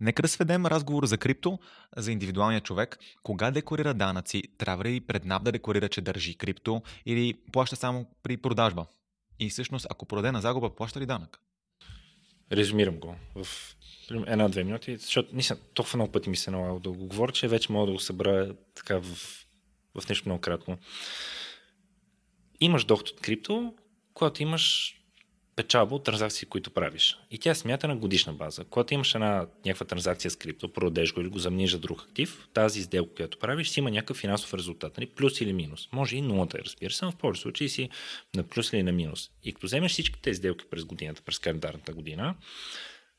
Нека да сведем разговор за крипто, за индивидуалния човек. Кога декларира данъци? Трябва ли пред НАП да декларира, че държи крипто или плаща само при продажба? И всъщност, ако продаде на загуба, плаща ли данък? Резюмирам го в една-две минути, защото наистина толкова много пъти ми се налага да го говоря, че вече мога да го събра така в, в нещо много кратко. Имаш доход от крипто, когато имаш печалба от транзакции, които правиш. И тя смята на годишна база. Когато имаш една някаква транзакция с крипто, продадеш го или го замениш за друг актив, тази сделка, която правиш, си има някакъв финансов резултат, нали? плюс или минус. Може и нулата, разбира се, но в повече случаи си на плюс или на минус. И като вземеш всички тези сделки през годината, през календарната година,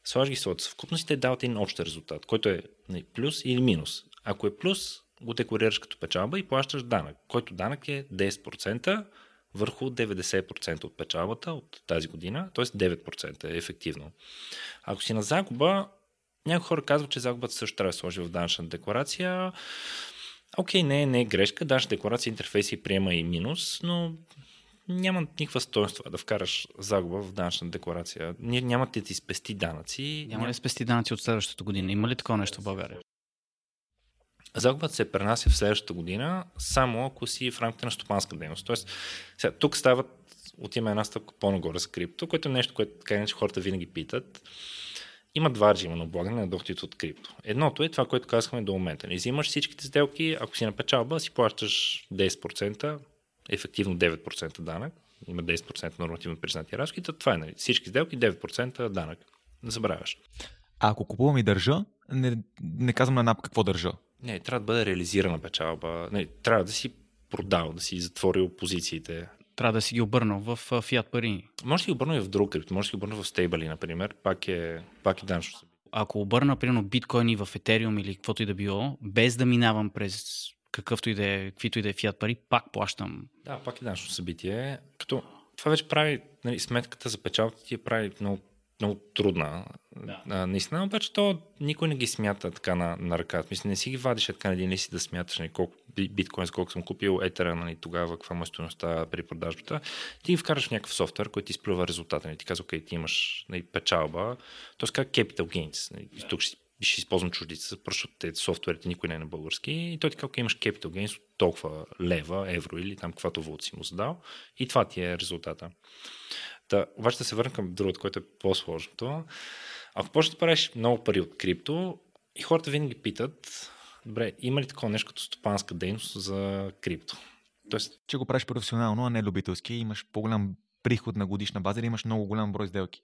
слагаш ги в съвкупност и те дават един общ резултат, който е нали, плюс или минус. Ако е плюс, го декларираш като печалба и плащаш данък, който данък е 10%, върху 90% от печалбата от тази година, т.е. 9% е ефективно. Ако си на загуба, някои хора казват, че загубата също трябва да сложи в данъчна декларация. Окей, не, не е грешка. Данъчна декларация интерфейси приема и минус, но няма никаква стоеност да вкараш загуба в данъчна декларация. Няма да ти спести данъци. Няма ли спести данъци от следващата година? Има ли такова нещо в България? Загубата се пренася в следващата година, само ако си в рамките на стопанска дейност. Тоест, сега, тук стават, отиваме една стъпка по-нагоре с крипто, което е нещо, което така иначе хората винаги питат. Има два режима на облагане на доходите от крипто. Едното е това, което казахме до момента. Не взимаш всичките сделки, ако си на печалба, си плащаш 10%, ефективно 9% данък. Има 10% нормативно признати разходи. Това е нали. всички сделки, 9% данък. Не забравяш. А ако купувам и държа, не, не казвам на НАП какво държа. Не, трябва да бъде реализирана печалба. Не, трябва да си продал, да си затворил позициите. Трябва да си ги обърнал в фиат пари. Може да ги обърнал и в друг крипто, може да ги обърнал в стейбали, например. Пак е, пак е данъчно Ако обърна, примерно, биткоини в Ethereum или каквото и да било, без да минавам през какъвто и да е, каквито и да е фиат пари, пак плащам. Да, пак е данъчно събитие. Като това вече прави, нали, сметката за печалбата ти я прави много много трудна. Да. А, наистина, обаче то никой не ги смята така на, на ръка. Мисля, не си ги вадиш така на един лист да смяташ нали, колко биткоин, колко съм купил етера, нали, тогава каква му е стоеността при продажбата. Ти ги вкараш в някакъв софтуер, който ти изплюва резултата. Нали, ти казва, окей, ти имаш нали, печалба. Тоест как capital gains. Нали, да. Тук ще, ще използвам чуждица, защото те софтуерите никой не е на български. И той ти казва, имаш capital gains от толкова лева, евро или там каквато валута си му задал. И това ти е резултата. Та, обаче да се върна към другото, което е по-сложното. Ако почнеш да правиш много пари от крипто, и хората винаги питат, добре, има ли такова нещо като стопанска дейност за крипто? Тоест... Че го правиш професионално, а не любителски, имаш по-голям приход на годишна база или имаш много голям брой сделки?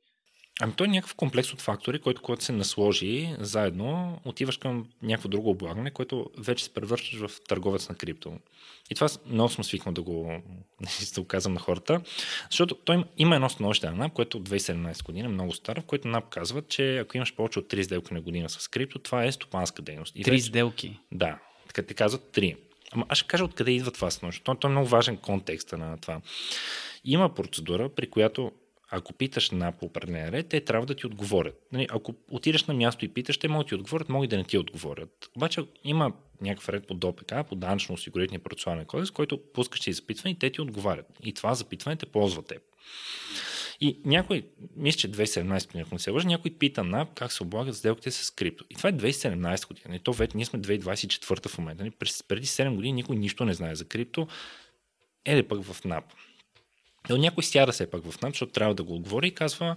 Ами той е някакъв комплекс от фактори, който когато се насложи заедно, отиваш към някакво друго облагане, което вече се превръщаш в търговец на крипто. И това много съм свикнал да го, да го казвам на хората, защото той има едно становище на НАП, което от 2017 година е много старо, в което НАП казва, че ако имаш повече от 3 сделки на година с крипто, това е стопанска дейност. Три сделки? Да, така те казват 3. Ама аз ще кажа откъде идва това становище. То, то е много важен контекст на това. Има процедура, при която ако питаш на по определен ред, те трябва да ти отговорят. Нали, ако отидеш на място и питаш, те могат да ти отговорят, могат да не ти отговорят. Обаче има някакъв ред по ДОПК, по данъчно осигурителния процесуален кодекс, който пускаш ти запитване и те ти отговарят. И това запитване те ползва теб. И някой, мисля, че 2017 година, ако не се лъжа, някой пита на как се облагат сделките с крипто. И това е 2017 година. И то вече ние сме 2024 в момента. Нали, преди 7 години никой нищо не знае за крипто. Еде пък в НАП. Но някой сяда все пак в НАП, защото трябва да го отговори и казва,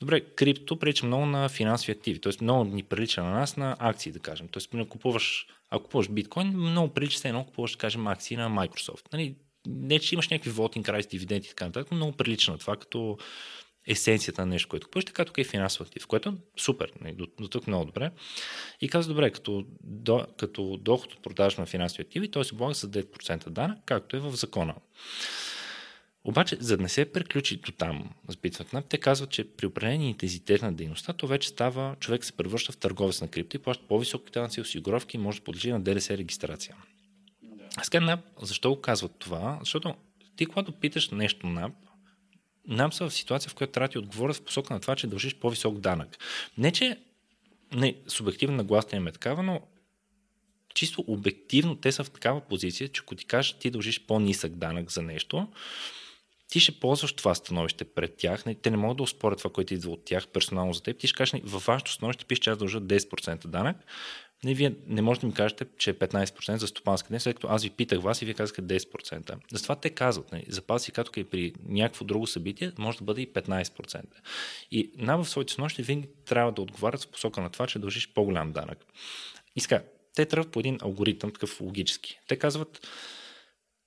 добре, крипто прилича много на финансови активи, т.е. много ни прилича на нас на акции, да кажем. Т.е. ако купуваш, ако купуваш биткоин, много прилича се едно, купуваш, да кажем, акции на Microsoft. Нали, не, че имаш някакви voting rights, дивиденти и така нататък, но много прилича на това, като есенцията на нещо, което купуваш, така тук е финансов актив, което е супер, нали, до, до тук много добре. И казва, добре, като, до, като доход от продажа на финансови активи, той се облага с 10% дана, както е в закона. Обаче, за да не се приключи до там запитват те казват, че при определени интензитет на дейността, то вече става, човек се превръща в търговец на крипто и плаща по-високи данъци, осигуровки и може да подлежи на ДДС регистрация. Аз казвам, защо го казват това? Защото ти, когато питаш нещо НАП, НАП са в ситуация, в която трябва да ти отговорят в посока на това, че дължиш по-висок данък. Не, че не, субективна нагласа им е такава, но чисто обективно те са в такава позиция, че ако ти кажеш, ти дължиш по-нисък данък за нещо, ти ще ползваш това становище пред тях. Те не могат да успорят това, което идва от тях персонално за теб. Ти ще кажеш, във вашето становище пише, че аз дължа 10% данък. Не, вие не можете да ми кажете, че е 15% за стопанска ден, след като аз ви питах вас и вие казахте 10%. Затова те казват, не, запаси като и при някакво друго събитие, може да бъде и 15%. И на в своите становища винаги трябва да отговарят в посока на това, че дължиш по-голям данък. И сега, те тръгват по един алгоритъм, такъв логически. Те казват,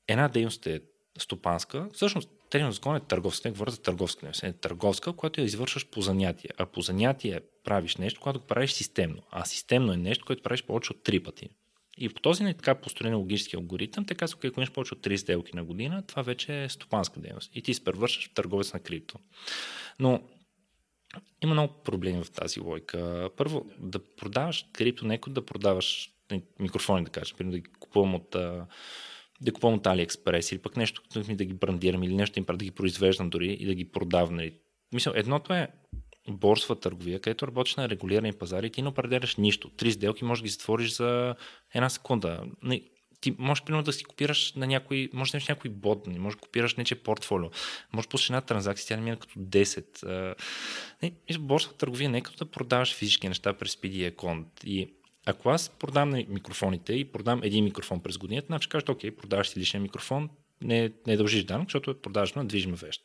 една дейност е стопанска, всъщност терминът закон е търговска, не говоря за търговска дейност, е търговска, която я извършваш по занятие. А по занятие правиш нещо, което го правиш системно. А системно е нещо, което правиш повече от три пъти. И по този така построен логически алгоритъм, те казват, ако имаш повече от 3 сделки на година, това вече е стопанска дейност. И ти се превършаш в търговец на крипто. Но има много проблеми в тази логика. Първо, да продаваш крипто, неко да продаваш микрофони, да кажем, да ги купувам от да купувам от AliExpress или пък нещо, да ги брандирам или нещо им да ги произвеждам дори и да ги продавам. Нали. Мисля, едното е борсова търговия, където работиш на регулирани пазари и ти не определяш нищо. Три сделки може да ги затвориш за една секунда. Не, ти можеш примерно да си копираш на някой, може да имаш някой бот, не може да копираш нече портфолио, може пуснеш една транзакция, тя не мина като 10. Не, борсова търговия не е като да продаваш физически неща през PD аккаунт. И ако аз продам микрофоните и продам един микрофон през годината, значи кажеш, окей, продаваш си личен микрофон, не, не дължиш данък, защото е продажа на движима вещ.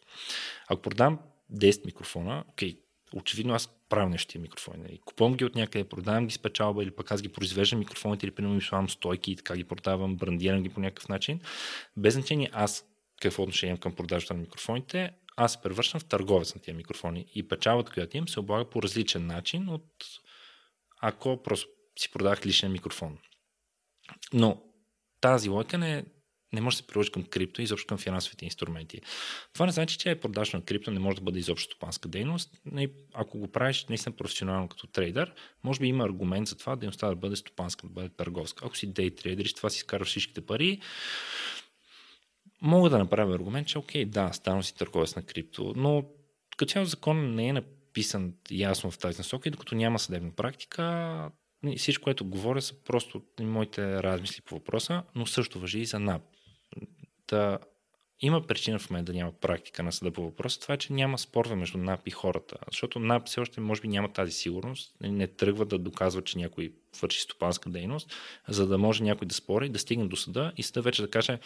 Ако продам 10 микрофона, окей, очевидно аз правя нещо микрофони. Нали. Купувам ги от някъде, продавам ги с печалба или пък аз ги произвеждам микрофоните или примерно слагам стойки и така ги продавам, брандирам ги по някакъв начин. Без значение аз какво отношение имам към продажата на микрофоните, аз се превръщам в търговец на тия микрофони и печалбата, която имам, се облага по различен начин от ако просто си продавах личен микрофон. Но тази лойка не, не може да се приложи към крипто и изобщо към финансовите инструменти. Това не значи, че е продажа на крипто не може да бъде изобщо стопанска дейност. Ако го правиш наистина професионално като трейдър, може би има аргумент за това дейността да бъде стопанска, да бъде търговска. Ако си дей трейдер това си изкарваш всичките пари, мога да направя аргумент, че окей, да, ставам си търговец на крипто, но като цяло закон не е написан ясно в тази насока и докато няма съдебна практика, всичко, което говоря, са просто моите размисли по въпроса, но също въжи и за НАП. Да, има причина в мен да няма практика на съда по въпроса, това е, че няма спорва между НАП и хората. Защото НАП все още може би няма тази сигурност, не тръгва да доказва, че някой върши стопанска дейност, за да може някой да спори, да стигне до съда и съда вече да каже,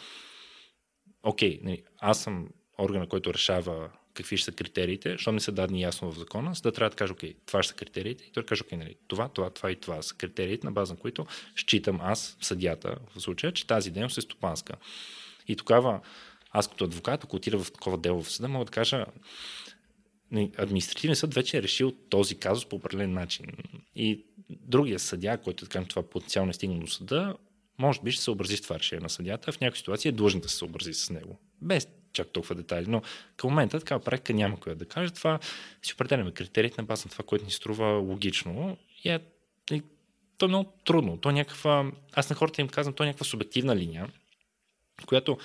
окей, нали, аз съм органа, който решава какви ще са критериите, защото не са дадени ясно в закона, за да трябва да каже, окей, това ще са критериите. И той каже, окей, нали, това, това, това и това са критериите, на база на които считам аз, съдята, в случая, че тази дейност е стопанска. И тогава аз като адвокат, ако отида в такова дело в съда, мога да кажа, нали, административният съд вече е решил този казус по определен начин. И другия съдя, който така това потенциално е стигнал до съда, може би ще се съобрази с това решение на съдята, в някакви ситуации е длъжен да се съобрази с него. Без чак толкова детайли. Но към момента такава практика няма кой да каже. Това си определяме критериите на база на това, което ни струва логично. И е, и, то е много трудно. То е някаква, аз на хората им казвам, то е някаква субективна линия, която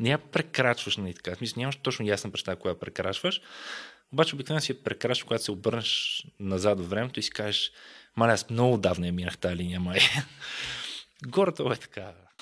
не я прекрачваш, нали така. Смисъл, нямаш точно ясна представа, коя прекрачваш. Обаче обикновено си я прекрачваш, когато се обърнеш назад във времето и си кажеш, маля, аз много давно я минах тази линия, май. Гората е така.